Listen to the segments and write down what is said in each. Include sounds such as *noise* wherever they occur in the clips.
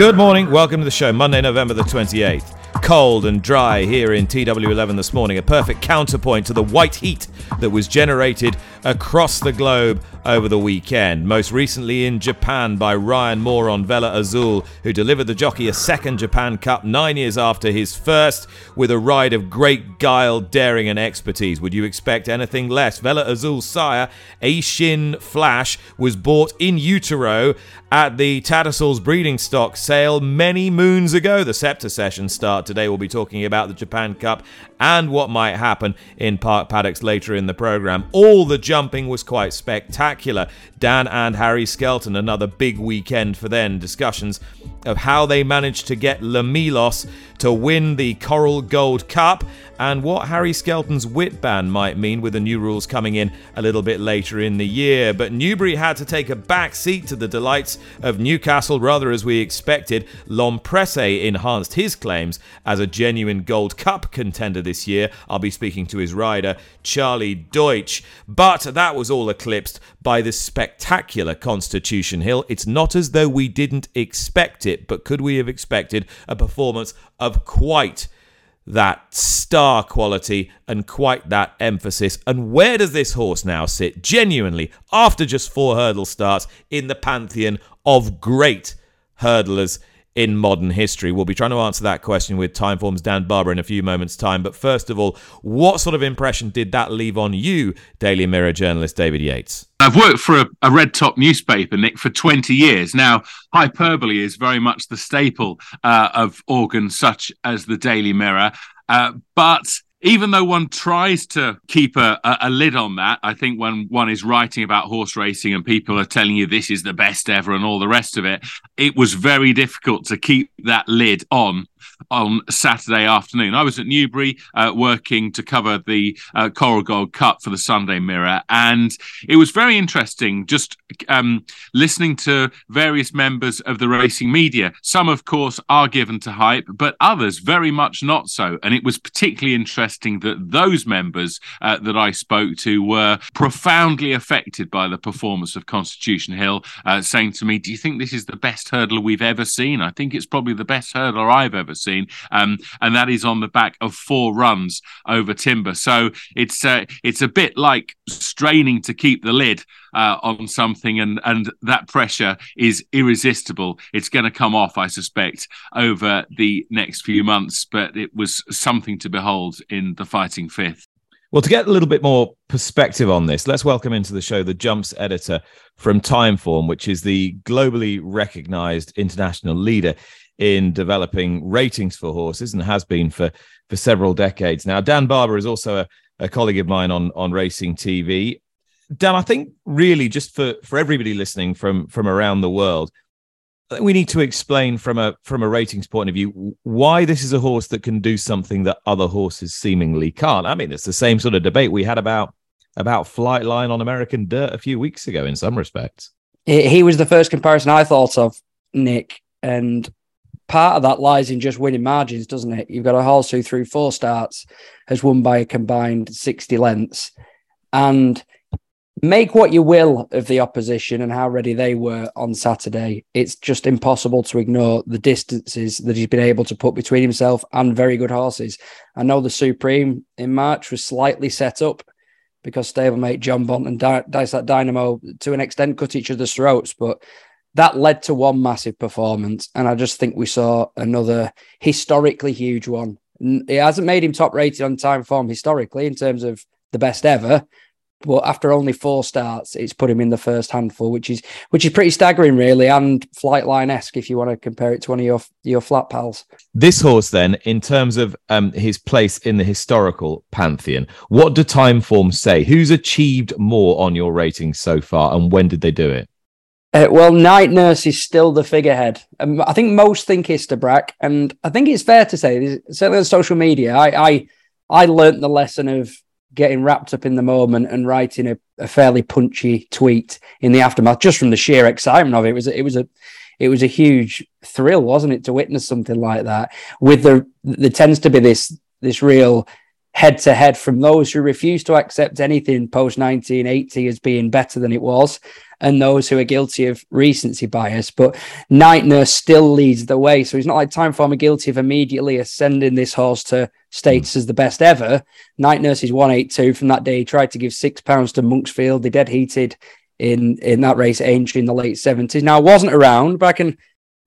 Good morning, welcome to the show, Monday, November the 28th cold and dry here in TW11 this morning, a perfect counterpoint to the white heat that was generated across the globe over the weekend. Most recently in Japan by Ryan Moore on Vela Azul, who delivered the jockey a second Japan Cup nine years after his first with a ride of great guile, daring, and expertise. Would you expect anything less? Vela Azul's sire, Eishin Flash, was bought in utero at the Tattersalls breeding stock sale many moons ago. The Sceptre session start today. We'll be talking about the Japan Cup and what might happen in Park Paddocks later in the program. All the jumping was quite spectacular. Dan and Harry Skelton, another big weekend for them. Discussions of how they managed to get Le Milos to win the Coral Gold Cup and what Harry Skelton's whip ban might mean with the new rules coming in a little bit later in the year. But Newbury had to take a back seat to the delights of Newcastle, rather as we expected. L'Homme Presse enhanced his claims as a genuine Gold Cup contender this year. I'll be speaking to his rider, Charlie Deutsch. But that was all eclipsed by the spectacular Constitution Hill. It's not as though we didn't expect it, but could we have expected a performance of quite that star quality and quite that emphasis. And where does this horse now sit, genuinely, after just four hurdle starts, in the pantheon of great hurdlers in modern history? We'll be trying to answer that question with Timeform's Dan Barber in a few moments' time. But first of all, what sort of impression did that leave on you, Daily Mirror journalist David Yates? I've worked for a, a, red top newspaper, Nick, for 20 years. Now, hyperbole is very much the staple uh, of organs such as the Daily Mirror. Uh, but even though one tries to keep a, a, lid on that, I think when one is writing about horse racing and people are telling you this is the best ever and all the rest of it, it was very difficult to keep that lid on on Saturday afternoon. I was at Newbury uh, working to cover the uh, Coral Gold Cup for the Sunday Mirror, and it was very interesting just um, listening to various members of the racing media. Some, of course, are given to hype, but others very much not so. And it was particularly interesting that those members uh, that I spoke to were profoundly affected by the performance of Constitution Hill, uh, saying to me, Do you think this is the best hurdler we've ever seen? I think it's probably the best hurdler I've ever seen seen, um, and that is on the back of four runs over Timber. So it's uh, it's a bit like straining to keep the lid uh, on something, and and that pressure is irresistible. It's going to come off, I suspect, over the next few months. But it was something to behold in the fighting fifth. Well, to get a little bit more perspective on this, let's welcome into the show the Jumps editor from Timeform, which is the globally recognized international leader in developing ratings for horses and has been for for several decades now. Dan Barber is also a, a colleague of mine on on Racing TV. Dan, I think really just for for everybody listening from from around the world, I think we need to explain from a from a ratings point of view why this is a horse that can do something that other horses seemingly can't. I mean, it's the same sort of debate we had about about Flightline on American Dirt a few weeks ago in some respects. He was the first comparison I thought of, Nick, and part of that lies in just winning margins, doesn't it? You've got a horse who, through four starts, has won by a combined 60 lengths. And make what you will of the opposition and how ready they were on Saturday. It's just impossible to ignore the distances that he's been able to put between himself and very good horses. I know the Supreme in March was slightly set up because stablemate Jonbon and Dysart Dynamo to an extent cut each other's throats, but that led to one massive performance. And I just think we saw another historically huge one. It hasn't made him top rated on Timeform historically in terms of the best ever. But after only four starts, it's put him in the first handful, which is which is pretty staggering, really, and flightline esque if you want to compare it to one of your your flat pals. This horse, then, in terms of um, his place in the historical pantheon, what do Timeform say? Who's achieved more on your rating so far, and when did they do it? Uh, well, Night Nurse is still the figurehead. Um, I think most think Istabraq, and I think it's fair to say, certainly on social media, I I, I learnt the lesson of getting wrapped up in the moment and writing a, a, fairly punchy tweet in the aftermath, just from the sheer excitement of it. It was it was a it was a huge thrill, wasn't it, to witness something like that? With the there tends to be this this real head to head from those who refuse to accept anything post 1980 as being better than it was and those who are guilty of recency bias. But Night Nurse still leads the way. So it's not like Timeform are guilty of immediately ascending this horse to status as the best ever. Night Nurse is 182 from that day. He tried to give six pounds to Monksfield. They dead heated in in that race at in the late 70s. Now I wasn't around, but I can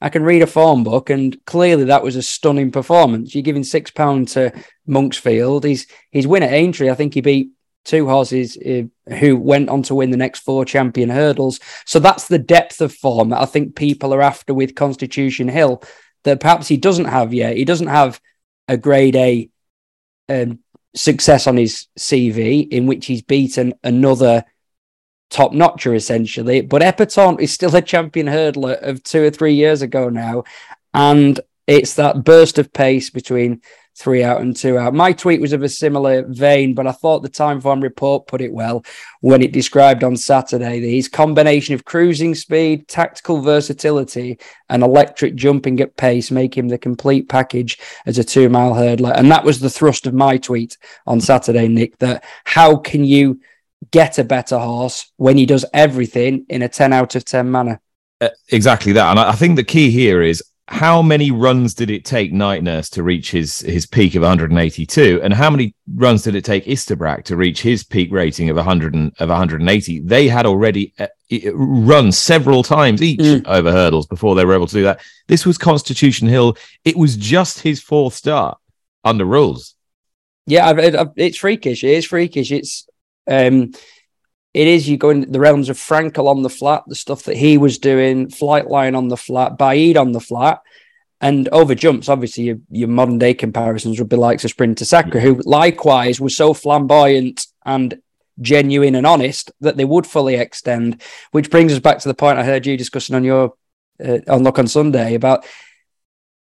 I can read a form book, and clearly that was a stunning performance. You're giving six pound to Monksfield. He's he's win at Aintree. I think he beat two horses uh, who went on to win the next four champion hurdles. So that's the depth of form that I think people are after with Constitution Hill that perhaps he doesn't have yet. He doesn't have a grade A um, success on his CV in which he's beaten another top notcher essentially. But Epatante is still a champion hurdler of two or three years ago now. And it's that burst of pace between three out and two out. My tweet was of a similar vein, but I thought the Time Timeform report put it well when it described on Saturday that his combination of cruising speed, tactical versatility, and electric jumping at pace make him the complete package as a two mile hurdler. And that was the thrust of my tweet on Saturday, Nick, that how can you get a better horse when he does everything in a 10 out of 10 manner? Uh, exactly that. And I think the key here is how many runs did it take Night Nurse to reach his his peak of 182, and how many runs did it take Istabraq to reach his peak rating of 100 and, of 180? They had already uh, run several times each mm. over hurdles before they were able to do that. This was Constitution Hill. It was just his fourth start under rules. Yeah, I've, I've, it's freakish. It is freakish. It's um, it is you go in the realms of Frankel on the flat, the stuff that he was doing, Flightline on the flat, Baaeed on the flat, and over jumps. Obviously, your, your modern day comparisons would be like a Sprinter Sacre, who likewise was so flamboyant and genuine and honest that they would fully extend. Which brings us back to the point I heard you discussing on your uh, on Luck on Sunday about.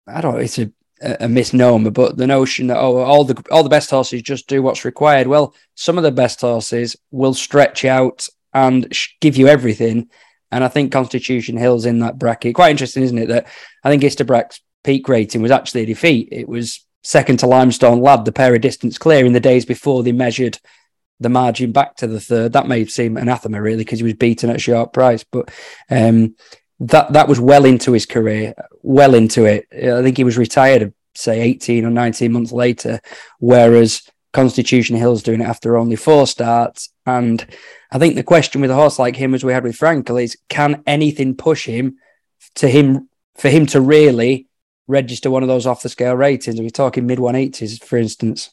I don't know. It's a a misnomer, but the notion that oh, all the all the best horses just do what's required. Well, some of the best horses will stretch out and sh- give you everything, and I think Constitution Hill's in that bracket. Quite interesting, isn't it? That I think Istabraq's peak rating was actually a defeat. It was second to Limestone Lad, the pair of distance clear in the days before they measured the margin back to the third. That may seem anathema, really, because he was beaten at sharp price, but um, that that was well into his career, well into it. I think he was retired, say, 18 or 19 months later, whereas Constitution Hill's doing it after only four starts. And I think the question with a horse like him, as we had with Frankel, is can anything push him to him for him to really register one of those off the scale ratings? We're we talking mid 180s, for instance?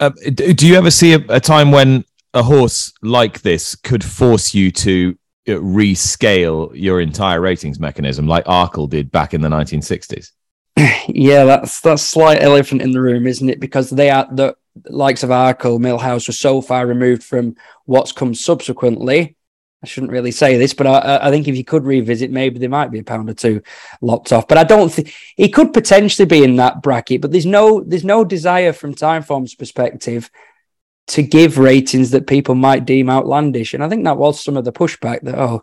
Uh, do you ever see a, a time when a horse like this could force you to rescale your entire ratings mechanism like Arkle did back in the 1960s. *laughs* yeah, that's that's slight elephant in the room, isn't it? Because they are the likes of Arkle, Mill House were so far removed from what's come subsequently. I shouldn't really say this, but I, I think if you could revisit, maybe there might be a pound or two locked off. But I don't think he could potentially be in that bracket. But there's no there's no desire from Timeform's perspective to give ratings that people might deem outlandish. And I think that was some of the pushback that, oh,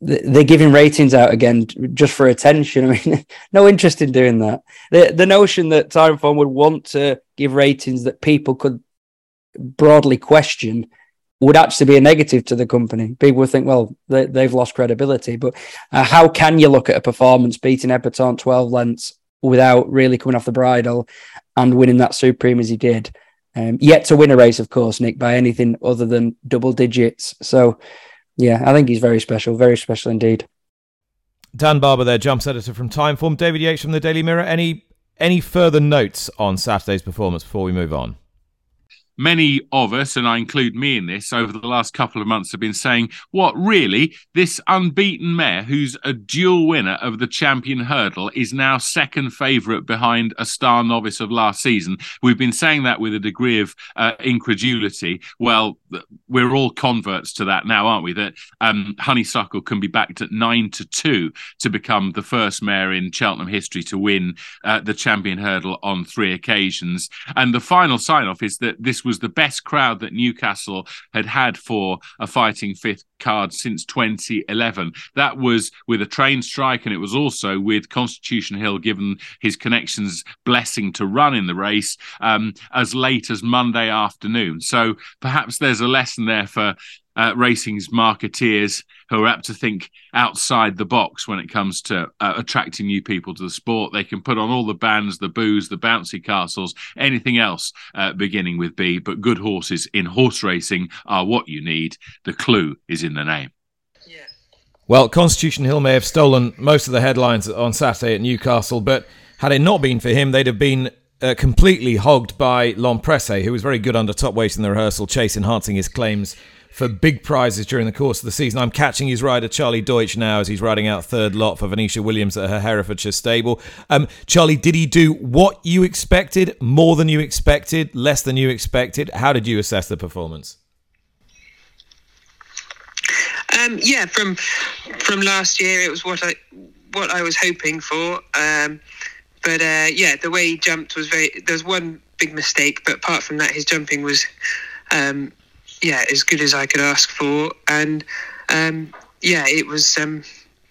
they're giving ratings out again just for attention. *laughs* I mean, no interest in doing that. The, the notion that Timeform would want to give ratings that people could broadly question would actually be a negative to the company. People would think, well, they, have lost credibility. But uh, how can you look at a performance beating Epatante 12 lengths without really coming off the bridle and winning that supreme as he did? Um, yet to win a race, of course, Nick, by anything other than double digits. So, yeah, I think he's very special, very special indeed. Dan Barber, there, jumps editor from Timeform. David Yates from the Daily Mirror. Any any further notes on Saturday's performance before we move on? Many of us, and I include me in this, over the last couple of months have been saying, what really, this unbeaten mare, who's a dual winner of the champion hurdle, is now second favourite behind a star novice of last season. We've been saying that with a degree of uh, incredulity. Well, we're all converts to that now, aren't we? That um, Honeysuckle can be backed at nine to two to become the first mare in Cheltenham history to win uh, the champion hurdle on three occasions. And the final sign off is that this was the best crowd that Newcastle had had for a fighting fifth card since 2011. That was with a train strike, and it was also with Constitution Hill given his connections blessing to run in the race um, as late as Monday afternoon. So perhaps there's a lesson there for uh, racing's marketeers who are apt to think outside the box when it comes to uh, attracting new people to the sport. They can put on all the bands, the booze, the bouncy castles, anything else uh, beginning with B. But good horses in horse racing are what you need. The clue is in the name. Well, Constitution Hill may have stolen most of the headlines on Saturday at Newcastle, but had it not been for him, they'd have been uh, completely hogged by L'Homme Presse, who was very good under top weight in the rehearsal, chase enhancing his claims for big prizes during the course of the season. I'm catching his rider Charlie Deutsch now as he's riding out third lot for Venetia Williams at her Herefordshire stable. Um, Charlie, did he do what you expected, more than you expected, less than you expected? How did you assess the performance? Um, yeah, from from last year, it was what I what I was hoping for. Um, but uh, yeah, the way he jumped was very. There was one big mistake, but apart from that, his jumping was um, yeah, as good as I could ask for. And um, yeah, it was. Um,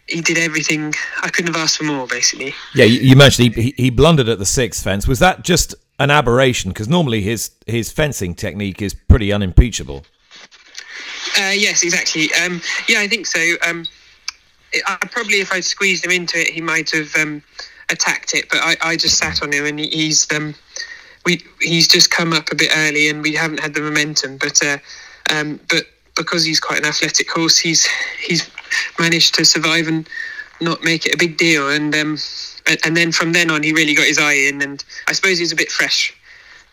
he did everything. I couldn't have asked for more, basically. Yeah, you, you mentioned he, he blundered at the sixth fence. Was that just an aberration? Because normally his his fencing technique is pretty unimpeachable. Uh, yes, exactly. Um, yeah, I think so. Um, I, probably, if I'd squeezed him into it, he might have um, attacked it. But I, I just sat on him, and he's um, we he's just come up a bit early, and we haven't had the momentum. But uh, um, but because he's quite an athletic horse, he's he's managed to survive and not make it a big deal. And um, and then from then on, he really got his eye in, and I suppose he's a bit fresh,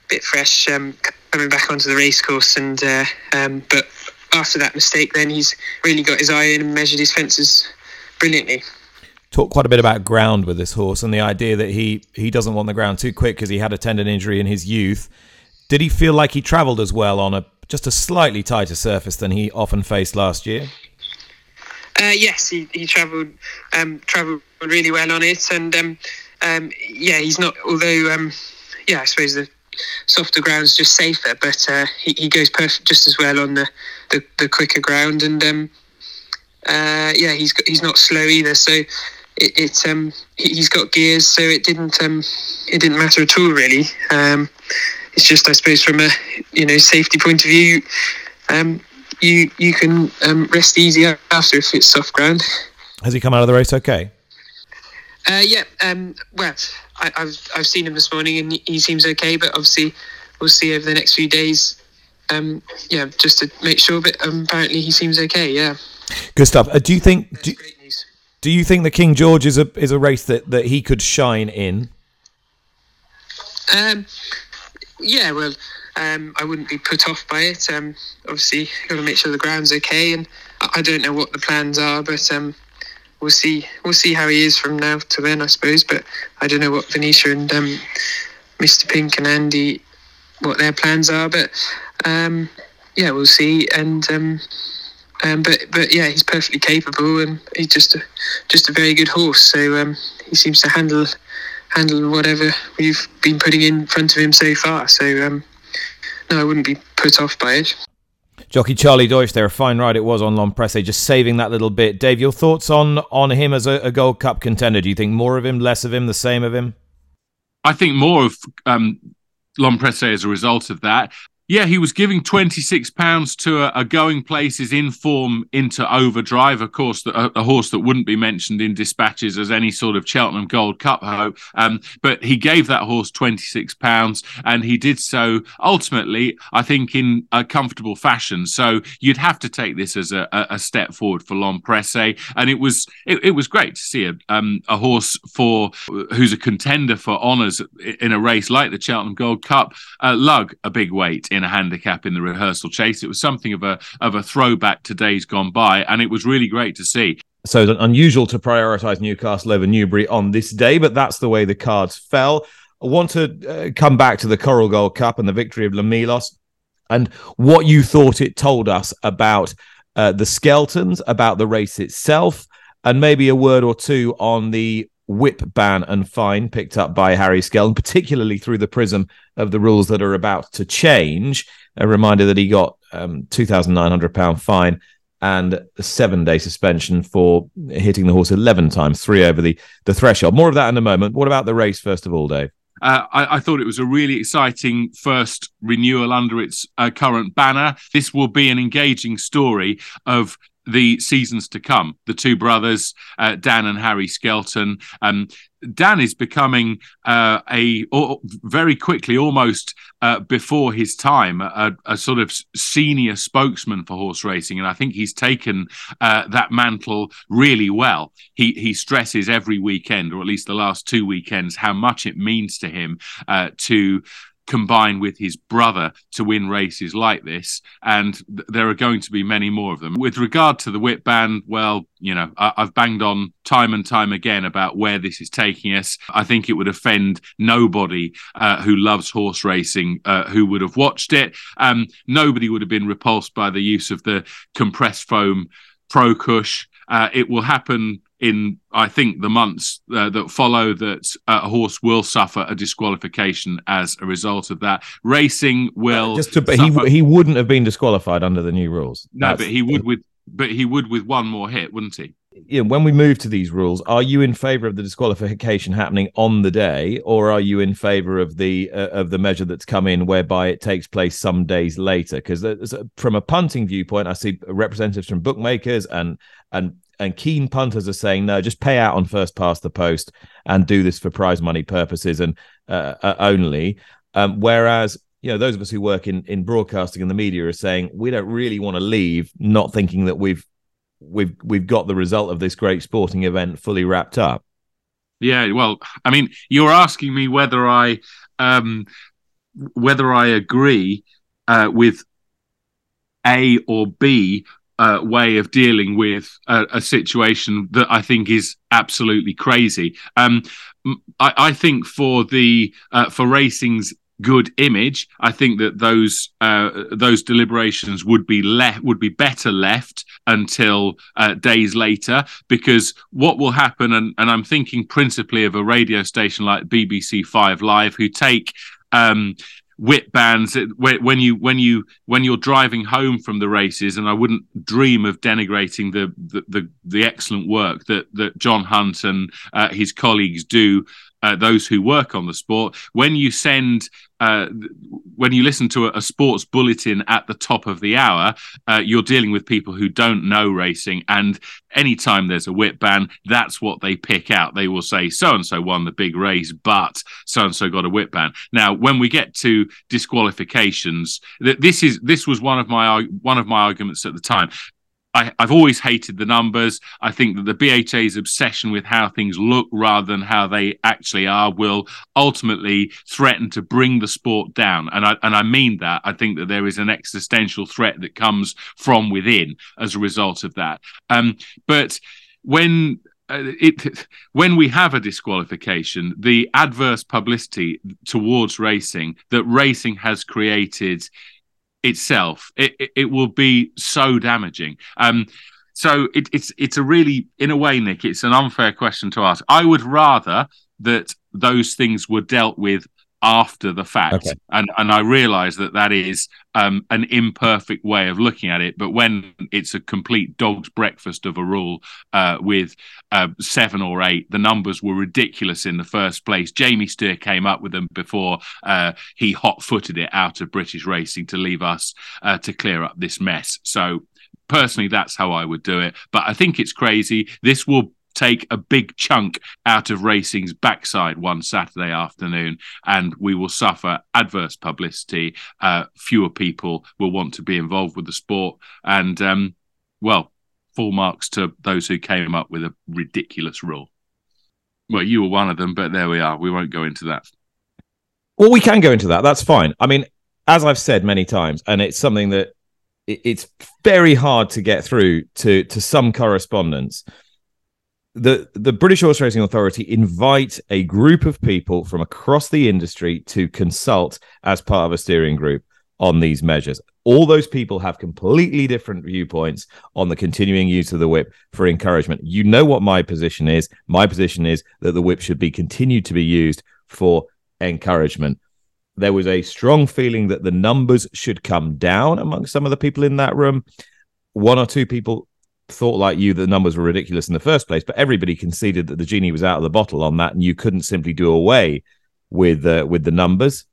a bit fresh um, coming back onto the racecourse. And uh, um, but after that mistake, then he's really got his eye in and measured his fences brilliantly talk quite a bit about ground with this horse and the idea that he he doesn't want the ground too quick because he had a tendon injury in his youth. Did he feel like he travelled as well on a just a slightly tighter surface than he often faced last year? Uh, yes, he, he travelled um, travelled really well on it, and um, um, yeah, he's not. Although, um, yeah, I suppose the softer ground's just safer, but uh, he, he goes perfect just as well on the, the, the quicker ground, and um, uh, yeah, he's he's not slow either. So it, it um, he's got gears, so it didn't um, it didn't matter at all really. Um, it's just I suppose from a you know safety point of view, um, you you can um, rest easy after if it's soft ground. Has he come out of the race okay? Uh, yeah, um, well, I, have I've seen him this morning and he seems okay, but obviously we'll see over the next few days. Um, yeah, just to make sure. But um, apparently he seems okay. Yeah. Good stuff. Uh, do you think? Do, do you think the King George is a is a race that, that he could shine in? Um, yeah, well, um, I wouldn't be put off by it. Um, obviously, got to make sure the ground's okay, and I don't know what the plans are, but um, we'll see. We'll see how he is from now to then, I suppose. But I don't know what Venetia and um, Mr. Pink and Andy what their plans are, but um, yeah, we'll see. And um, but but yeah, he's perfectly capable, and he's just a just a very good horse. So um, he seems to handle handle whatever we've been putting in front of him so far. So um, no, I wouldn't be put off by it. Jockey Charlie Deutsch there, a fine ride it was on L'Homme Presse, just saving that little bit. Dave, your thoughts on on him as a, a, Gold Cup contender? Do you think more of him, less of him, the same of him? I think more of um, L'Homme Presse as a result of that. Yeah, he was giving £26 to a, a, going places in form into overdrive, of course, a, a, horse that wouldn't be mentioned in dispatches as any sort of Cheltenham Gold Cup hope. Um, but he gave that horse £26 and he did so ultimately, I think, in a comfortable fashion. So you'd have to take this as a, a step forward for L'Homme Presse. And it was it, it, was great to see a, um, a horse for who's a contender for honours in a race like the Cheltenham Gold Cup uh, lug a big weight in a handicap in the rehearsal chase. It was something of a of a throwback to days gone by, and it was really great to see. So it's unusual to prioritise Newcastle over Newbury on this day, but that's the way the cards fell. I want to uh, come back to the Coral Gold Cup and the victory of Le Milos and what you thought it told us about uh, the Skeltons, about the race itself, and maybe a word or two on the whip ban and fine picked up by Harry Skelton, particularly through the prism of the rules that are about to change. A reminder that he got um, £2,900 fine and a seven day suspension for hitting the horse 11 times, three over the, the threshold. More of that in a moment. What about the race, first of all, Dave? Uh, I, I, thought it was a really exciting first renewal under its uh, current banner. This will be an engaging story of the seasons to come. The two brothers, uh, Dan and Harry Skelton. Um, Dan is becoming uh, a or, very quickly, almost uh, before his time, a, a, sort of senior spokesman for horse racing, and I think he's taken uh, that mantle really well. He he stresses every weekend, or at least the last two weekends, how much it means to him uh, to combine with his brother to win races like this. And th- there are going to be many more of them. With regard to the whip ban, well, you know, I- have banged on time and time again about where this is taking us. I think it would offend nobody uh, who loves horse racing uh, who would have watched it. Um, nobody would have been repulsed by the use of the compressed foam Pro Cush. Uh, it will happen in I think the months uh, that follow that uh, a horse will suffer a disqualification as a result of that. Racing will uh, just to, but he he wouldn't have been disqualified under the new rules. No, That's, but he would with but he would with one more hit, wouldn't he? Yeah, when we move to these rules, are you in favour of the disqualification happening on the day, or are you in favour of the uh, of the measure that's come in, whereby it takes place some days later? Because from a punting viewpoint, I see representatives from bookmakers and and and keen punters are saying no, just pay out on first past the post and do this for prize money purposes and uh, uh, only. Um, whereas you know those of us who work in in broadcasting and the media are saying we don't really want to leave, not thinking that we've we've we've got the result of this great sporting event fully wrapped up. Yeah, well, I mean, you're asking me whether I um, whether I agree uh, with A or B uh, way of dealing with a, a, situation that I think is absolutely crazy. Um, I, I, think for the uh, for racing's good image, I think that those uh, those deliberations would be left would be better left until uh, days later because what will happen and, and I'm thinking principally of a radio station like BBC Five Live who take um, whip bands when you when you when you're driving home from the races and I wouldn't dream of denigrating the the the, the excellent work that that John Hunt and uh, his colleagues do uh, those who work on the sport. When you send, uh, when you listen to a, a, sports bulletin at the top of the hour, uh, you're dealing with people who don't know racing. And anytime there's a whip ban, that's what they pick out. They will say, so and so won the big race, but so and so got a whip ban. Now, when we get to disqualifications, this is this was one of my one of my arguments at the time. I, have always hated the numbers. I think that the BHA's obsession with how things look rather than how they actually are will ultimately threaten to bring the sport down. And I and I mean that. I think that there is an existential threat that comes from within as a result of that. Um, but when uh, it when we have a disqualification, the adverse publicity towards racing that racing has created itself, it, it, it will be so damaging. Um, so it, it's it's a really, in a way, Nick, it's an unfair question to ask. I would rather that those things were dealt with after the fact. Okay. And and I realise that that is um, an imperfect way of looking at it. But when it's a complete dog's breakfast of a rule uh, with uh, seven or eight, the numbers were ridiculous in the first place. Jamie Stier came up with them before uh, he hot-footed it out of British racing to leave us uh, to clear up this mess. So personally, that's how I would do it. But I think it's crazy. This will take a big chunk out of racing's backside one Saturday afternoon, and we will suffer adverse publicity. Uh, fewer people will want to be involved with the sport, and um, well, full marks to those who came up with a ridiculous rule. Well, you were one of them, but there we are. We won't go into that. Well, we can go into that. That's fine. I mean, as I've said many times, and it's something that it's very hard to get through to to some correspondents. The the British Horse Racing Authority invite a group of people from across the industry to consult as part of a steering group on these measures. All those people have completely different viewpoints on the continuing use of the whip for encouragement. You know what my position is. My position is that the whip should be continued to be used for encouragement there was a strong feeling that the numbers should come down among some of the people in that room. One or two people thought like you that the numbers were ridiculous in the first place, but everybody conceded that the genie was out of the bottle on that, and you couldn't simply do away with uh, with the numbers,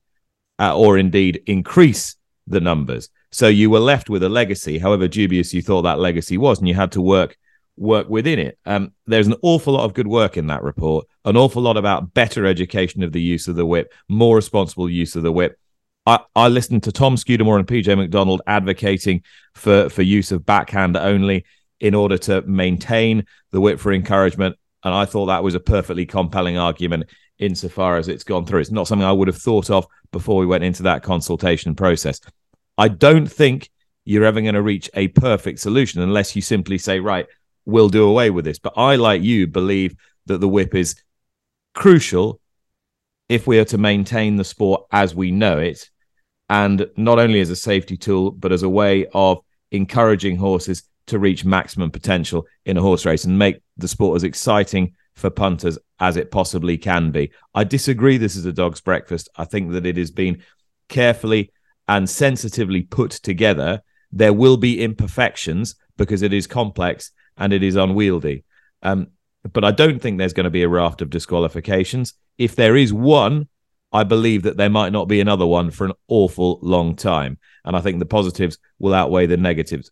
uh, or indeed increase the numbers. So you were left with a legacy, however dubious you thought that legacy was, and you had to work work within it. Um, there's an awful lot of good work in that report, an awful lot about better education of the use of the whip, more responsible use of the whip. I, I listened to Tom Scudamore and PJ McDonald advocating for, for use of backhand only in order to maintain the whip for encouragement. And I thought that was a perfectly compelling argument insofar as it's gone through. It's not something I would have thought of before we went into that consultation process. I don't think you're ever going to reach a perfect solution unless you simply say, right, we'll do away with this. But I, like you, believe that the whip is crucial if we are to maintain the sport as we know it, and not only as a safety tool, but as a way of encouraging horses to reach maximum potential in a horse race and make the sport as exciting for punters as it possibly can be. I disagree this is a dog's breakfast. I think that it has been carefully and sensitively put together. There will be imperfections because it is complex and it is unwieldy. Um, but I don't think there's going to be a raft of disqualifications. If there is one, I believe that there might not be another one for an awful long time. And I think the positives will outweigh the negatives.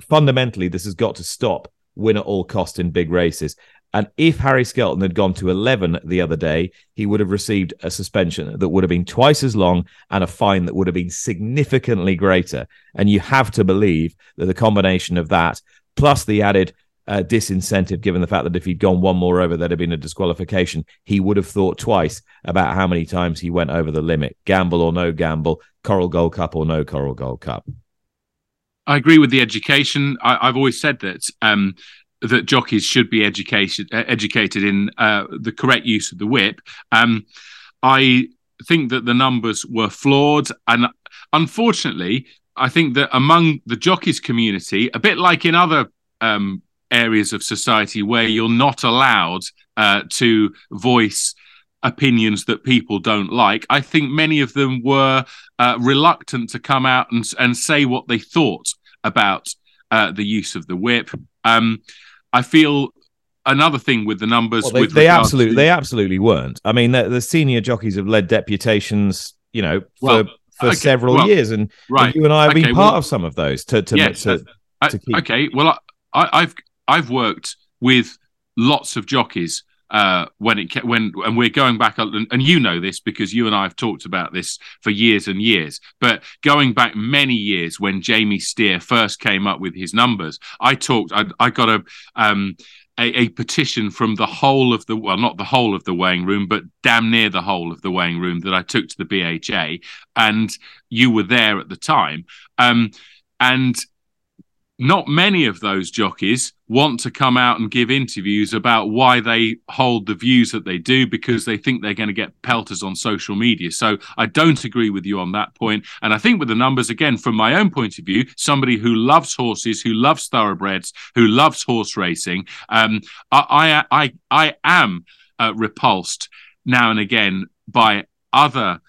Fundamentally, this has got to stop win at all cost in big races. And if Harry Skelton had gone to 11 the other day, he would have received a suspension that would have been twice as long and a fine that would have been significantly greater. And you have to believe that the combination of that plus the added uh, disincentive, given the fact that if he'd gone one more over, there'd have been a disqualification. He would have thought twice about how many times he went over the limit. Gamble or no gamble, Coral Gold Cup or no Coral Gold Cup. I agree with the education. I, have always said that um, that jockeys should be educated uh, educated in uh, the correct use of the whip. Um, I think that the numbers were flawed, and unfortunately, I think that among the jockeys community, a bit like in other um, areas of society where you're not allowed uh, to voice opinions that people don't like, I think many of them were uh, reluctant to come out and, and say what they thought about uh, the use of the whip. Um, I feel another thing with the numbers. Well, they, they absolutely, to... they absolutely weren't. I mean, the, the, senior jockeys have led deputations, you know, for well, for okay, several well, years, and, right. and, you and I have okay, been part of some of those. To to, yes, to, uh, to keep... okay, well, I, have I've worked with lots of jockeys uh, when it when and we're going back and, and you know this because you and I have talked about this for years and years. But going back many years when Jamie Stier first came up with his numbers, I talked. I, I got a um, a, a, petition from the whole of the well, not the whole of the weighing room, but damn near the whole of the weighing room that I took to the BHA, and you were there at the time. Um, and not many of those jockeys want to come out and give interviews about why they hold the views that they do because they think they're going to get pelters on social media. So I don't agree with you on that point. And I think with the numbers, again, from my own point of view, somebody who loves horses, who loves thoroughbreds, who loves horse racing, um, I, I, I, I am uh, repulsed now and again by other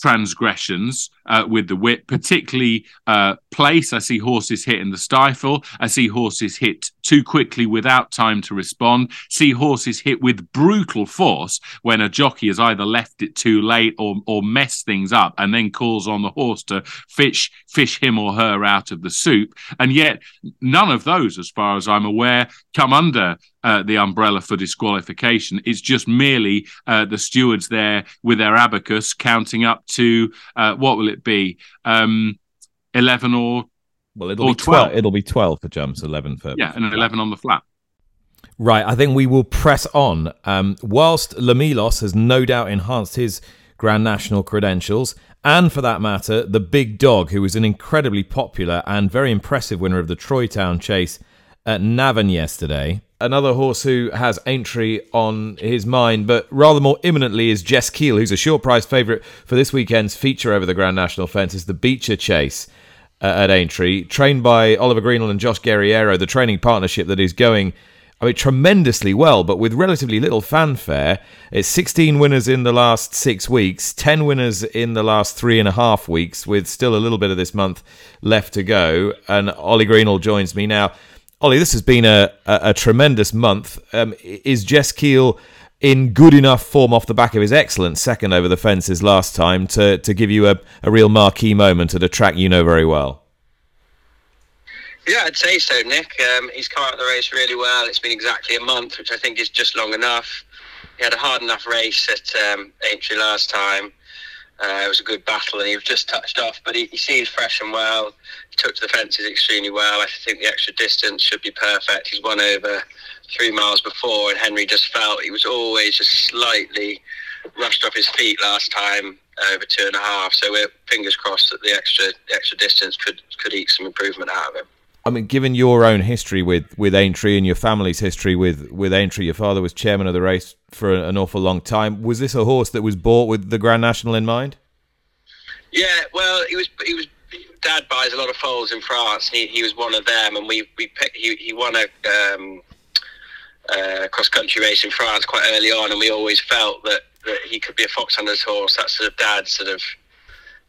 transgressions uh, with the whip, particularly uh, place. I see horses hit in the stifle. I see horses hit too quickly without time to respond. See horses hit with brutal force when a jockey has either left it too late or or messed things up, and then calls on the horse to fish fish him or her out of the soup. And yet, none of those, as far as I'm aware, come under uh, the umbrella for disqualification. It's just merely uh, the stewards there with their abacus counting up to uh, what will it it be? Um, Eleven or well, it'll be 12. 12. It'll be 12 for jumps, 11 for. Yeah, and 11 on the flat. Right. I think we will press on. Um, whilst Le Milos has no doubt enhanced his Grand National credentials and for that matter, the Big Dog, who was an incredibly popular and very impressive winner of the Troy Town Chase at Navan yesterday. Another horse who has Aintree on his mind, but rather more imminently is Gesskille, who's a short price favourite for this weekend's feature over the Grand National fences, the Becher Chase uh, at Aintree, trained by Oliver Greenall and Josh Guerriero, the training partnership that is going I mean, tremendously well, but with relatively little fanfare. It's 16 winners in the last six weeks, 10 winners in the last three and a half weeks, with still a little bit of this month left to go. And Ollie Greenall joins me now. Ollie, this has been a, a, a tremendous month. Um, is Gesskille in good enough form off the back of his excellent second over the fences last time to, to give you a, a real marquee moment at a track you know very well? Yeah, I'd say so, Nick. Um, he's come out of the race really well. It's been exactly a month, which I think is just long enough. He had a hard enough race at um, Aintree last time. Uh, it was a good battle, and he was just touched off, but he, he seems fresh and well. He took to the fences extremely well. I think the extra distance should be perfect. He's won over three miles before, and Henry just felt he was always just slightly rushed off his feet last time over two and a half. So we're fingers crossed that the extra extra distance could could eke some improvement out of him. I mean, given your own history with with Aintree and your family's history with with Aintree, your father was chairman of the race for an awful long time. Was this a horse that was bought with the Grand National in mind? Yeah, well, he was he was. Dad buys a lot of foals in France. He, he was one of them, and we we picked, he he won a um, uh, cross country race in France quite early on, and we always felt that, that he could be a fox hunter's horse. That's sort of Dad's sort of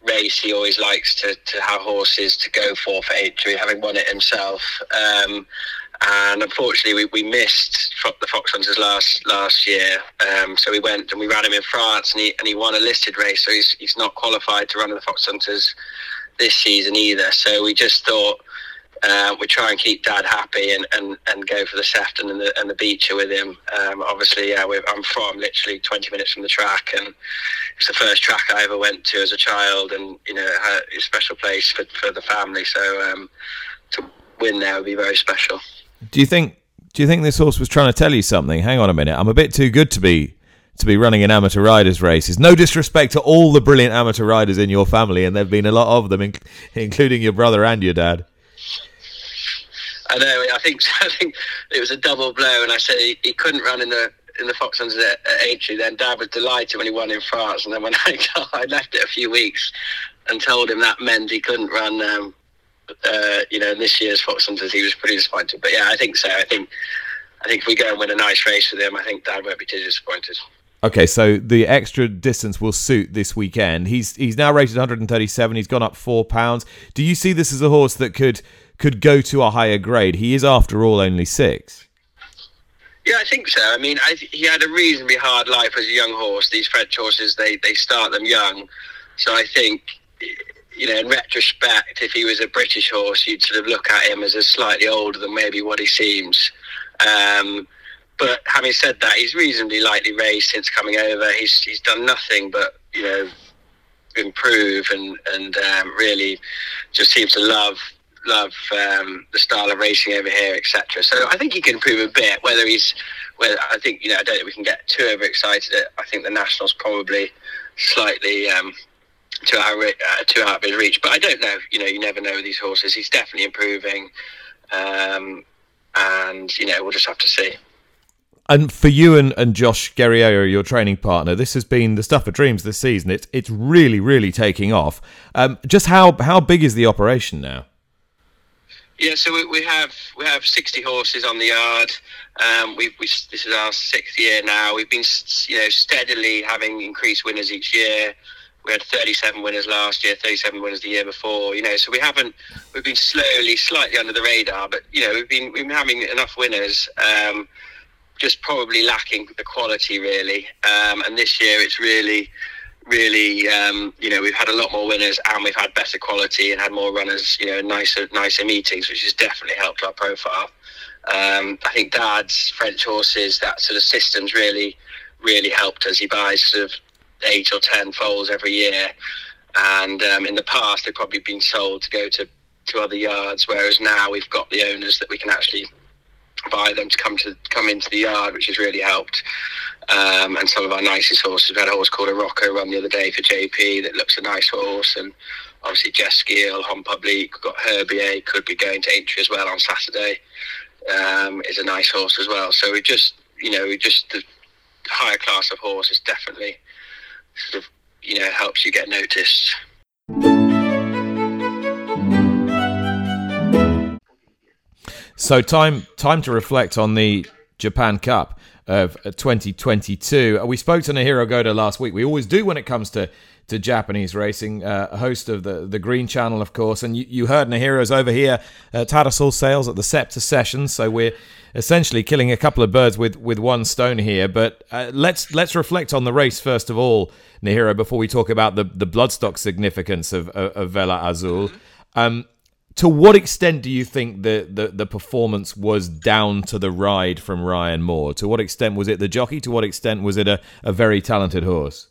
race he always likes to, to have horses to go for for Aintree, having won it himself. Um, and unfortunately, we, we missed the Fox Hunters last last year. Um, so we went and we ran him in France, and he and he won a listed race. So he's he's not qualified to run in the Fox Hunters this season either. So we just thought uh, we try and keep Dad happy and, and, and go for the Sefton and the and the Becher with him. Um, obviously, yeah, I'm from literally 20 minutes from the track, and it's the first track I ever went to as a child, and you know, had a special place for, for the family. So um, to win there would be very special. Do you think? Do you think this horse was trying to tell you something? Hang on a minute, I'm a bit too good to be to be running an amateur riders races. No disrespect to all the brilliant amateur riders in your family, and there've been a lot of them, including your brother and your dad. I know. I think *laughs* I think it was a double blow, and I said he, he couldn't run in the in the Fox Hunters at, at Aintree. Then Dad was delighted when he won in France, and then when *laughs* I I left it a few weeks and told him that meant he couldn't run. Um, uh, you know, in this year's Fox Hunters, he was pretty disappointed. But yeah, I think so. I think I think if we go and win a nice race with him, I think Dad won't be too disappointed. Okay, so the extra distance will suit this weekend. He's he's now rated 137. He's gone up four pounds. Do you see this as a horse that could could go to a higher grade? He is, after all, only six. Yeah, I think so. I mean, I, he had a reasonably hard life as a young horse. These French horses, they they start them young, so I think you know, in retrospect, if he was a British horse, you'd sort of look at him as a slightly older than maybe what he seems. Um, but having said that, he's reasonably lightly raced since coming over. He's he's done nothing but you know improve and and um, really just seems to love love um, the style of racing over here, etc. So I think he can improve a bit. Whether he's, whether I think you know, I don't think we can get too overexcited. I think the Nationals probably slightly um, our uh, too out of his reach. But I don't know. You know, you never know with these horses. He's definitely improving, um, and you know, we'll just have to see. And for you and, and Josh Guerriero, your training partner, this has been the stuff of dreams this season. It's it's really really taking off. Um, just how how big is the operation now? Yeah, so we, we have we have sixty horses on the yard. Um, we, we this is our sixth year now. We've been you know steadily having increased winners each year. We had 37 winners last year, 37 winners the year before. You know, so we haven't we've been slowly, slightly under the radar, but you know we've been we've been having enough winners. Um, just probably lacking the quality really. Um, and this year it's really, really, um, you know, we've had a lot more winners and we've had better quality and had more runners, you know, nicer, nicer meetings, which has definitely helped our profile. Um, I think Dad's French horses, that sort of system's really, really helped us. He buys sort of eight or ten foals every year. And um, in the past, they've probably been sold to go to, to other yards, whereas now we've got the owners that we can actually buy them to come to come into the yard, which has really helped. Um, and some of our nicest horses. We had a horse called a Rocco run the other day for JP that looks a nice horse, and obviously Gesskille, Hon Public, we've got Herbier, could be going to Aintree as well on Saturday. Um, is a nice horse as well. So we just, you know, we just the higher class of horses definitely sort of, you know, helps you get noticed. So time time to reflect on the Japan Cup of 2022. We spoke to Naohiro Goda last week. We always do when it comes to to Japanese racing, uh, host of the the Green Channel, of course. And you, you heard Naohiro's over here at Tattersall Sales at the Sceptre Sessions. So we're essentially killing a couple of birds with, with one stone here. But uh, let's let's reflect on the race first of all, Naohiro, before we talk about the, the bloodstock significance of, of, of Vela Azul. Um, to what extent do you think the, the, the performance was down to the ride from Ryan Moore? To what extent was it the jockey? To what extent was it a, a very talented horse?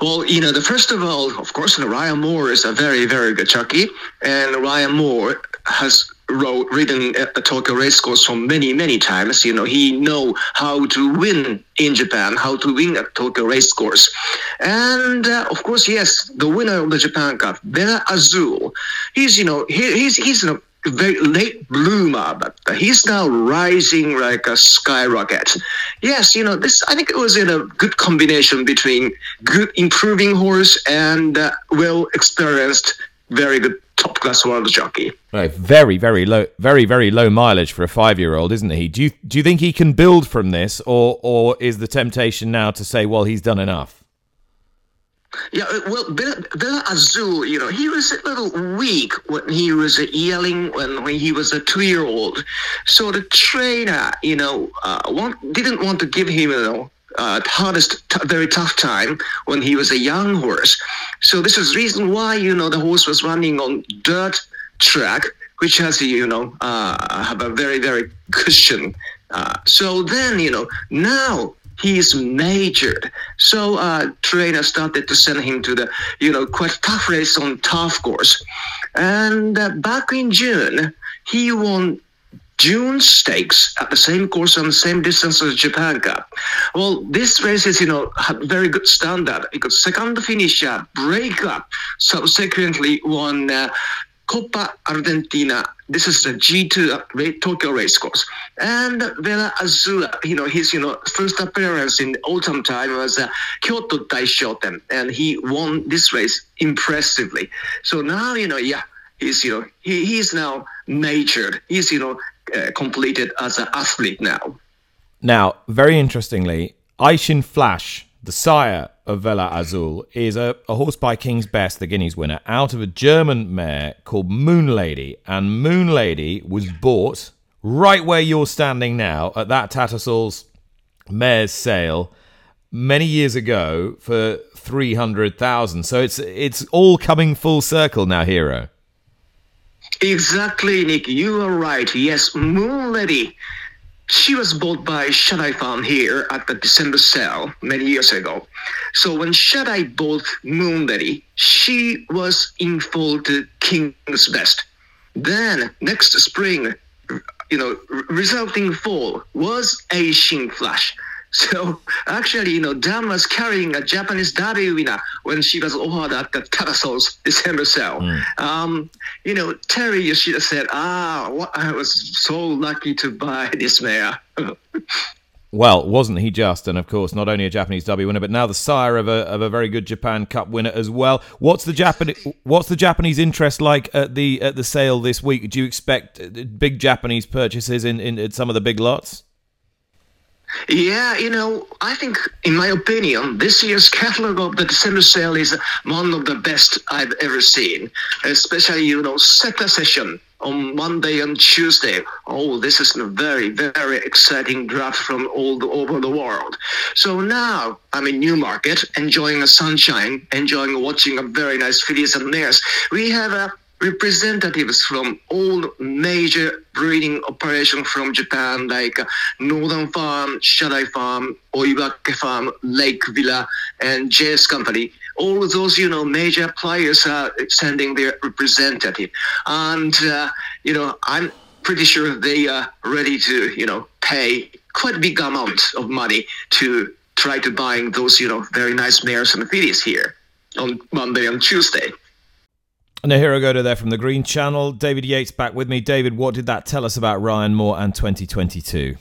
Well, you know, the first of all, of course, Ryan Moore is a very, very good jockey, and Ryan Moore has ridden at the Tokyo Racecourse for many, many times. You know, he know how to win in Japan, how to win at Tokyo Racecourse, and uh, of course, yes, the winner of the Japan Cup, Vela Azul. He's, you know, he, he's he's know, very late bloomer, but he's now rising like a skyrocket. Yes, you know this. I think it was in a good combination between good improving horse and uh, well experienced, very good top class world jockey. Right, very, very low, very, very low mileage for a five-year-old, isn't he? Do you do you think he can build from this, or or is the temptation now to say, well, he's done enough? Yeah, uh, well, Vela Azul, you know, he was a little weak when he was yelling when, when he was a two-year-old. So the trainer, you know, uh, want, didn't want to give him, you know, uh, hardest, t- very tough time when he was a young horse. So this is reason why, you know, the horse was running on dirt track, which has, you know, uh, have a very, very cushion. Uh, so then, you know, now he's majored. So uh, trainer started to send him to the, you know, quite tough race on tough course. And uh, back in June, he won June Stakes at the same course on the same distance as Japan Cup. Well, this race is, you know, very good standard because second finisher, Breakup, subsequently won uh, Coppa Argentina. This is the G2 Tokyo race course. And Vela Azula, you know, his, you know, first appearance in autumn time was uh, Kyoto Daishoten, and he won this race impressively. So now, you know, yeah, he's, you know, he, he's now matured. He's, you know, uh, completed as an athlete now. Now, very interestingly, Eishin Flash, the sire of Vela Azul is a, a horse by King's Best, the Guineas winner, out of a German mare called Moon Lady. And Moon Lady was bought right where you're standing now at that Tattersall's mare's sale many years ago for 300,000. So it's it's all coming full circle now, Hiro. Exactly, Nick. You are right. Yes, Moon Lady she was bought by Shadai Farm here at the December sale many years ago. So when Shadai bought Moon Lady, she was in full to King's Best. Then next spring, you know, resulting fall was Eishin Flash. So actually, you know, Dan was carrying a Japanese derby winner when she was offered at the Tattersall's December sale. Mm. Um, you know, Teruya Yoshida said, ah, what, I was so lucky to buy this mare. *laughs* Well, wasn't he just? And of course, not only a Japanese Derby winner, but now the sire of a of a very good Japan Cup winner as well. What's the Japanese What's the Japanese interest like at the at the sale this week? Do you expect uh, big Japanese purchases in, in, in some of the big lots? Yeah, you know, I think, in my opinion, this year's catalog of the December sale is one of the best I've ever seen. Especially, you know, second session on Monday and Tuesday. Oh, this is a very, very exciting draft from all the, over the world. So now I'm in Newmarket, enjoying the sunshine, enjoying watching a very nice fillies and mares. We have a representatives from all major breeding operations from Japan, like Northern Farm, Shadai Farm, Oiwake Farm, Lake Villa, and JS Company. All of those, you know, major players are sending their representative. And, uh, you know, I'm pretty sure they are ready to, you know, pay quite a big amount of money to try to buying those, you know, very nice mares and fillies here on Monday and Tuesday. Naohiro Goda there from the Green Channel. David Yates back with me. David, what did that tell us about Ryan Moore and 2022?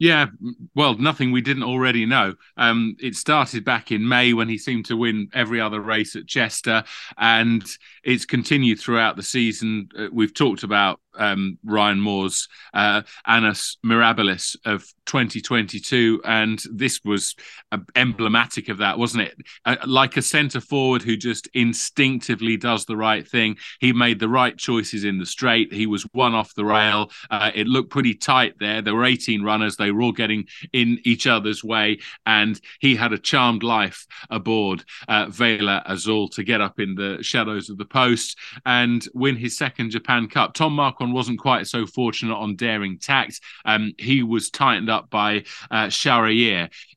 Yeah, well, nothing we didn't already know. Um, it started back in May when he seemed to win every other race at Chester, and it's continued throughout the season. Uh, we've talked about um, Ryan Moore's uh, Annus Mirabilis of 2022, and this was uh, emblematic of that, wasn't it? Uh, like a centre forward who just instinctively does the right thing. He made the right choices in the straight. He was one off the rail. Uh, it looked pretty tight there. There were 18 runners. They were all getting in each other's way, and he had a charmed life aboard uh, Vela Azul to get up in the shadows of the post and win his second Japan Cup. Tom Marquand wasn't quite so fortunate on Daring Tact. Um, he was tightened up by uh,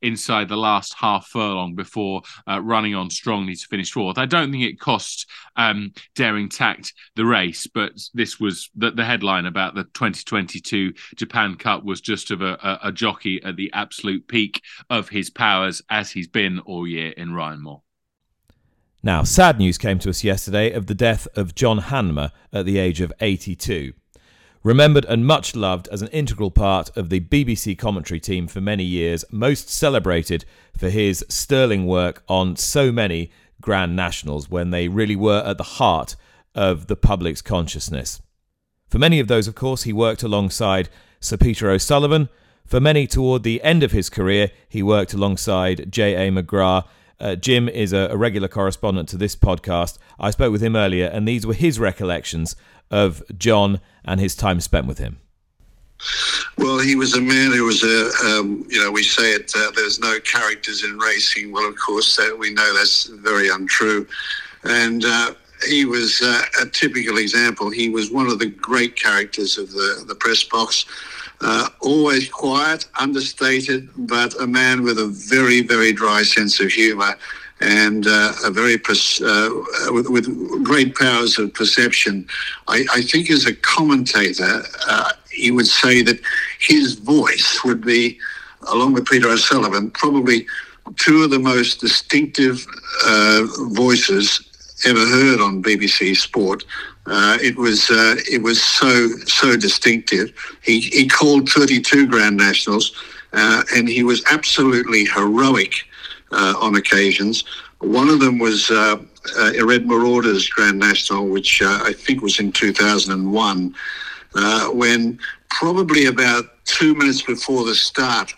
inside the last half furlong before uh, running on strongly to finish fourth. I don't think it cost um, Daring Tact the race, but this was the, the, headline about the 2022 Japan Cup was just of a, a, a jockey at the absolute peak of his powers as he's been all year in Ryan Moore. Now, sad news came to us yesterday of the death of John Hanmer at the age of 82. Remembered and much loved as an integral part of the BBC commentary team for many years, most celebrated for his sterling work on so many Grand Nationals when they really were at the heart of the public's consciousness. For many of those, of course, he worked alongside Sir Peter O'Sullevan. For many, toward the end of his career, he worked alongside J.A. McGrath uh, Jim is a, a, regular correspondent to this podcast. I spoke with him earlier, and these were his recollections of John and his time spent with him. Well, he was a man who was a, um, you know, we say it, uh, there's no characters in racing. Well, of course, uh, we know that's very untrue. And uh, he was uh, a typical example. He was one of the great characters of the, the press box. Uh, always quiet, understated, but a man with a very, very dry sense of humour and uh, a very uh, with, with, great powers of perception. I, I think as a commentator, uh, he would say that his voice would be, along with Peter O'Sullevan, probably two of the most distinctive uh, voices ever heard on BBC Sport. Uh, it was uh, it was so so distinctive. He he called 32 Grand Nationals, uh, and he was absolutely heroic uh, on occasions. One of them was uh, uh Red Marauder's Grand National, which uh, I think was in 2001, when probably about two minutes before the start,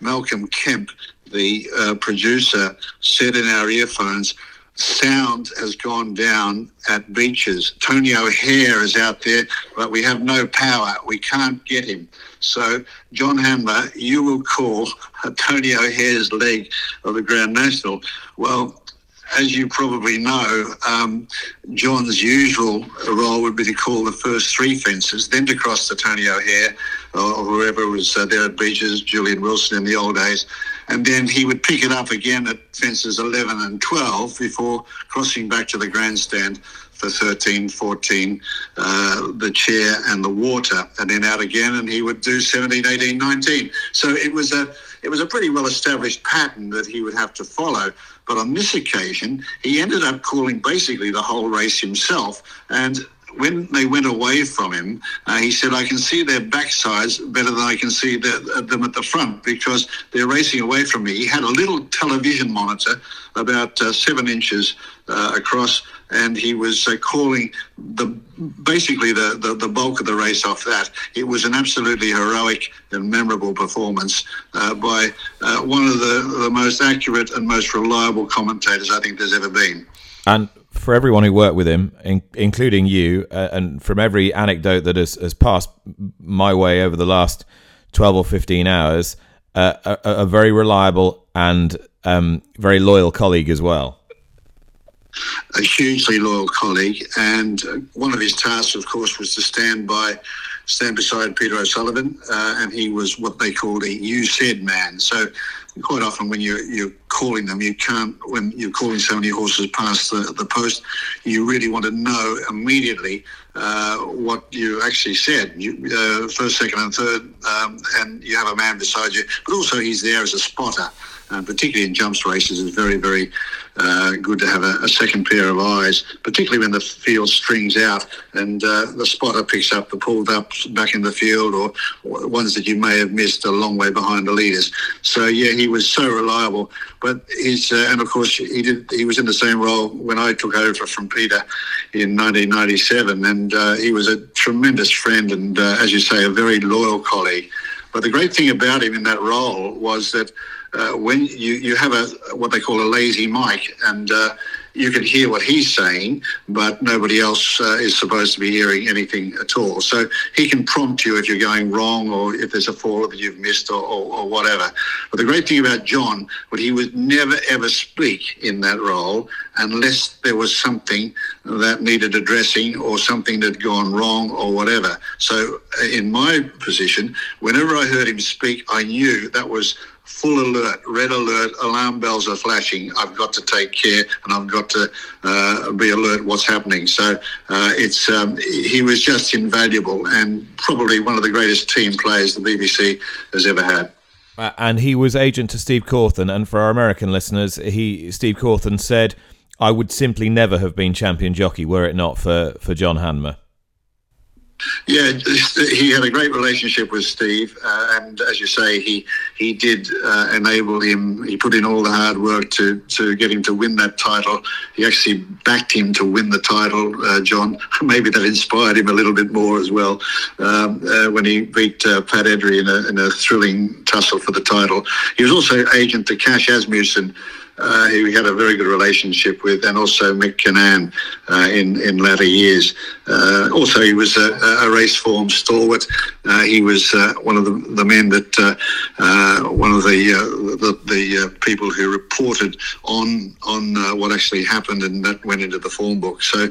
Malcolm Kemp, the producer, said in our earphones sound has gone down at Becher's. Tony O'Hehir is out there, but we have no power. We can't get him. So, John Hanmer, you will call *laughs* Tony O'Hehir's leg of the Grand National. Well, as you probably know, um, John's usual role would be to call the first three fences, then to cross to Tony O'Hehir or whoever was uh, there at Becher's, Julian Wilson in the old days, and then he would pick it up again at fences 11 and 12 before crossing back to the grandstand for 13, 14, uh, the chair and the water, and then out again, and he would do 17, 18, 19. So it was a it was a pretty well established pattern that he would have to follow. But on this occasion, he ended up calling basically the whole race himself, and when they went away from him, uh, he said, I can see their backsides better than I can see the, uh, them at the front because they're racing away from me. He had a little television monitor about uh, seven inches uh, across, and he was uh, calling the basically the, the, the, bulk of the race off that. It was an absolutely heroic and memorable performance uh, by one of the, the most accurate and most reliable commentators I think there's ever been. And for everyone who worked with him, in, including you, uh, and from every anecdote that has, has, passed my way over the last 12 or 15 hours, uh, a, a, very reliable and um, very loyal colleague as well. A hugely loyal colleague, and one of his tasks, of course, was to stand by, stand beside Peter O'Sullevan, uh, and he was what they called a "you said" man. So quite often when you're, you're calling them, you can't, when you're calling so many horses past the, the post, you really want to know immediately uh, what you actually said. You, uh, first, second, and third, um, and you have a man beside you, but also he's there as a spotter. And particularly in jumps races, is very, very uh, good to have a, a, second pair of eyes, particularly when the field strings out and uh, the spotter picks up the pulled ups back in the field or, or, ones that you may have missed a long way behind the leaders. So yeah, he was so reliable. But he's uh, and of course he did. He was in the same role when I took over from Peter in 1997, and uh, he was a tremendous friend and, uh, as you say, a very loyal colleague. But the great thing about him in that role was that uh, when you, you have a what they call a lazy mic, and uh, you can hear what he's saying, but nobody else uh, is supposed to be hearing anything at all. So he can prompt you if you're going wrong or if there's a fall that you've missed or, or, or whatever. But the great thing about John, but he would never ever speak in that role unless there was something that needed addressing or something that had gone wrong or whatever. So uh, in my position, whenever I heard him speak, I knew that was full alert, red alert, alarm bells are flashing. I've got to take care and I've got to uh, be alert what's happening. So uh, it's um, he was just invaluable and probably one of the greatest team players the BBC has ever had. Uh, and he was agent to Steve Cauthen. And for our American listeners, he Steve Cauthen said, "I would simply never have been champion jockey were it not for for John Hanmer." Yeah, he had a great relationship with Steve, uh, and as you say, he he did uh, enable him. He put in all the hard work to to get him to win that title. He actually backed him to win the title, uh, John. *laughs* Maybe that inspired him a little bit more as well um, uh, when he beat uh, Pat Eddery in a, in a thrilling tussle for the title. He was also agent to Cash Asmussen uh, he had a very good relationship with, and also Mick Kinane uh, in in latter years. Uh, also, he was a, a Raceform stalwart. Uh, he was uh, one of the, the men that uh, one of the the, the people who reported on on what actually happened, and that went into the form book. So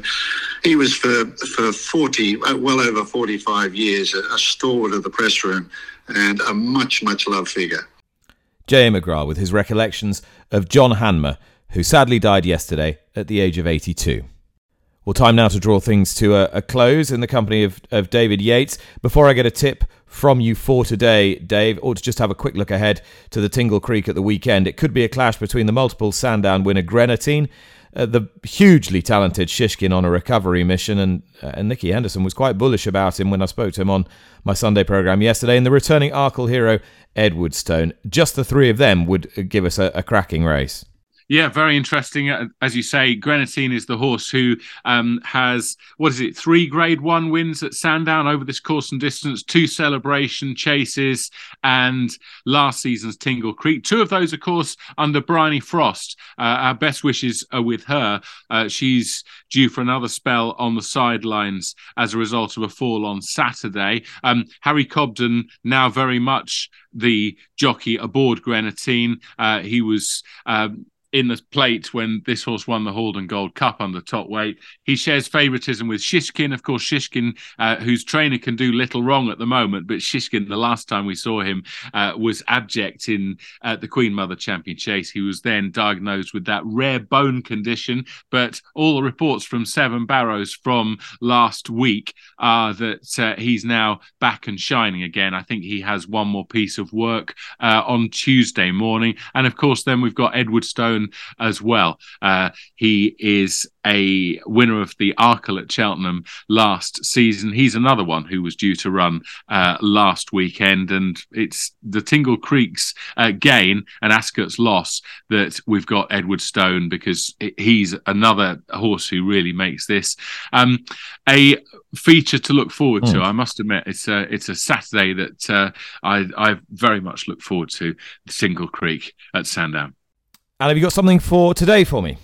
he was for for forty, well over forty five years, a, a stalwart of the press room and a much much loved figure. J.A. McGrath with his recollections of John Hanmer, who sadly died yesterday at the age of 82. Well, time now to draw things to a, a, close in the company of, of David Yates. Before I get a tip from you for today, Dave, or to just have a quick look ahead to the Tingle Creek at the weekend, it could be a clash between the multiple Sandown winner Greaneteen, uh, the hugely talented Shishkin on a recovery mission, and, uh, and Nicky Henderson was quite bullish about him when I spoke to him on my Sunday programme yesterday, and the returning Arkle hero Edwardstone. Just the three of them would give us a, a cracking race. Yeah, very interesting. Uh, as you say, Greaneteen is the horse who um, has, what is it, three grade one wins at Sandown over this course and distance, two celebration chases, and last season's Tingle Creek. Two of those, of course, under Bryony Frost. Uh, our best wishes are with her. Uh, she's due for another spell on the sidelines as a result of a fall on Saturday. Um, Harry Cobden, now very much the jockey aboard Greaneteen. Uh, he was. Um, in the plate when this horse won the Haldon Gold Cup under top weight. He shares favouritism with Shishkin. Of course, Shishkin, uh, whose trainer can do little wrong at the moment, but Shishkin, the last time we saw him, uh, was abject in uh, the Queen Mother Champion Chase. He was then diagnosed with that rare bone condition, but all the reports from Seven Barrows from last week are that uh, he's now back and shining again. I think he has one more piece of work uh, on Tuesday morning. And of course, then we've got As well. Uh, he is a winner of the Arkle at Cheltenham last season. He's another one who was due to run uh, last weekend, and it's the Tingle Creek's uh, gain and Ascot's loss that we've got Edwardstone because he's another horse who really makes this um, a feature to look forward to. Mm. I must admit, it's a it's a Saturday that uh, I I very much look forward to. The Tingle Creek at Sandown. And have you got something for today for me?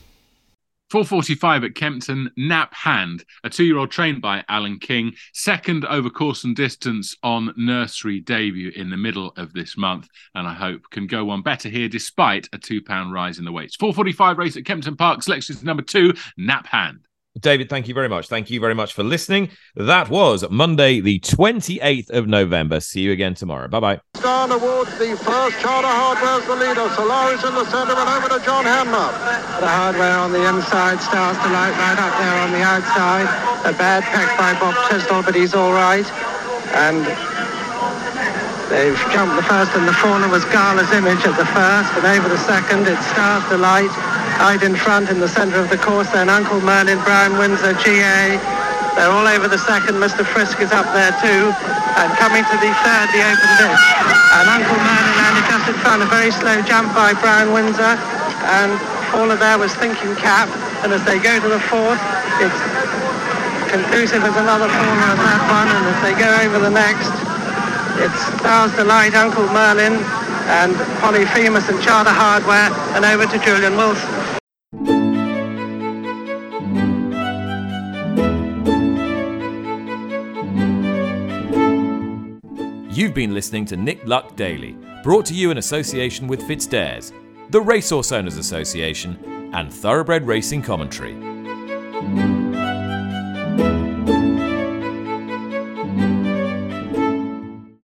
4.45 at Kempton, Nap Hand, a two-year-old trained by Alan King, second over course and distance on nursery debut in the middle of this month, and I hope can go one better here despite a £2 rise in the weights. 4.45 race at Kempton Park, selection number two, Nap Hand. David, thank you very much. Thank you very much for listening. That was Monday, the 28th of November. See you again tomorrow. Bye bye. Down towards the first. Charter Hardware's the leader. Solaris in the centre and over to John Hanmer. The hardware on the inside, Stars Delight right up there on the outside. A bad pack by Bob Tisdall, but he's all right. And they've jumped the first and the corner was Gala's image at the first, and over the second it's Stars Delight. Eyed in front in the centre of the course, then Uncle Merlin, Brown Windsor, GA. They're all over the second. Mr. Frisk is up there too. And coming to the third, the open ditch. And Uncle Merlin landed just in front. A very slow jump by Brown Windsor. And all of there was Thinking Cap. And as they go to the fourth, it's conclusive as another corner of that one. And as they go over the next, it's Stars Delight, Uncle Merlin, and Polyphemus and Charter Hardware. And over to Julian Wilson. You've been listening to Nick Luck Daily, brought to you in association with FitzDares, the Racehorse Owners Association, and Thoroughbred Racing Commentary.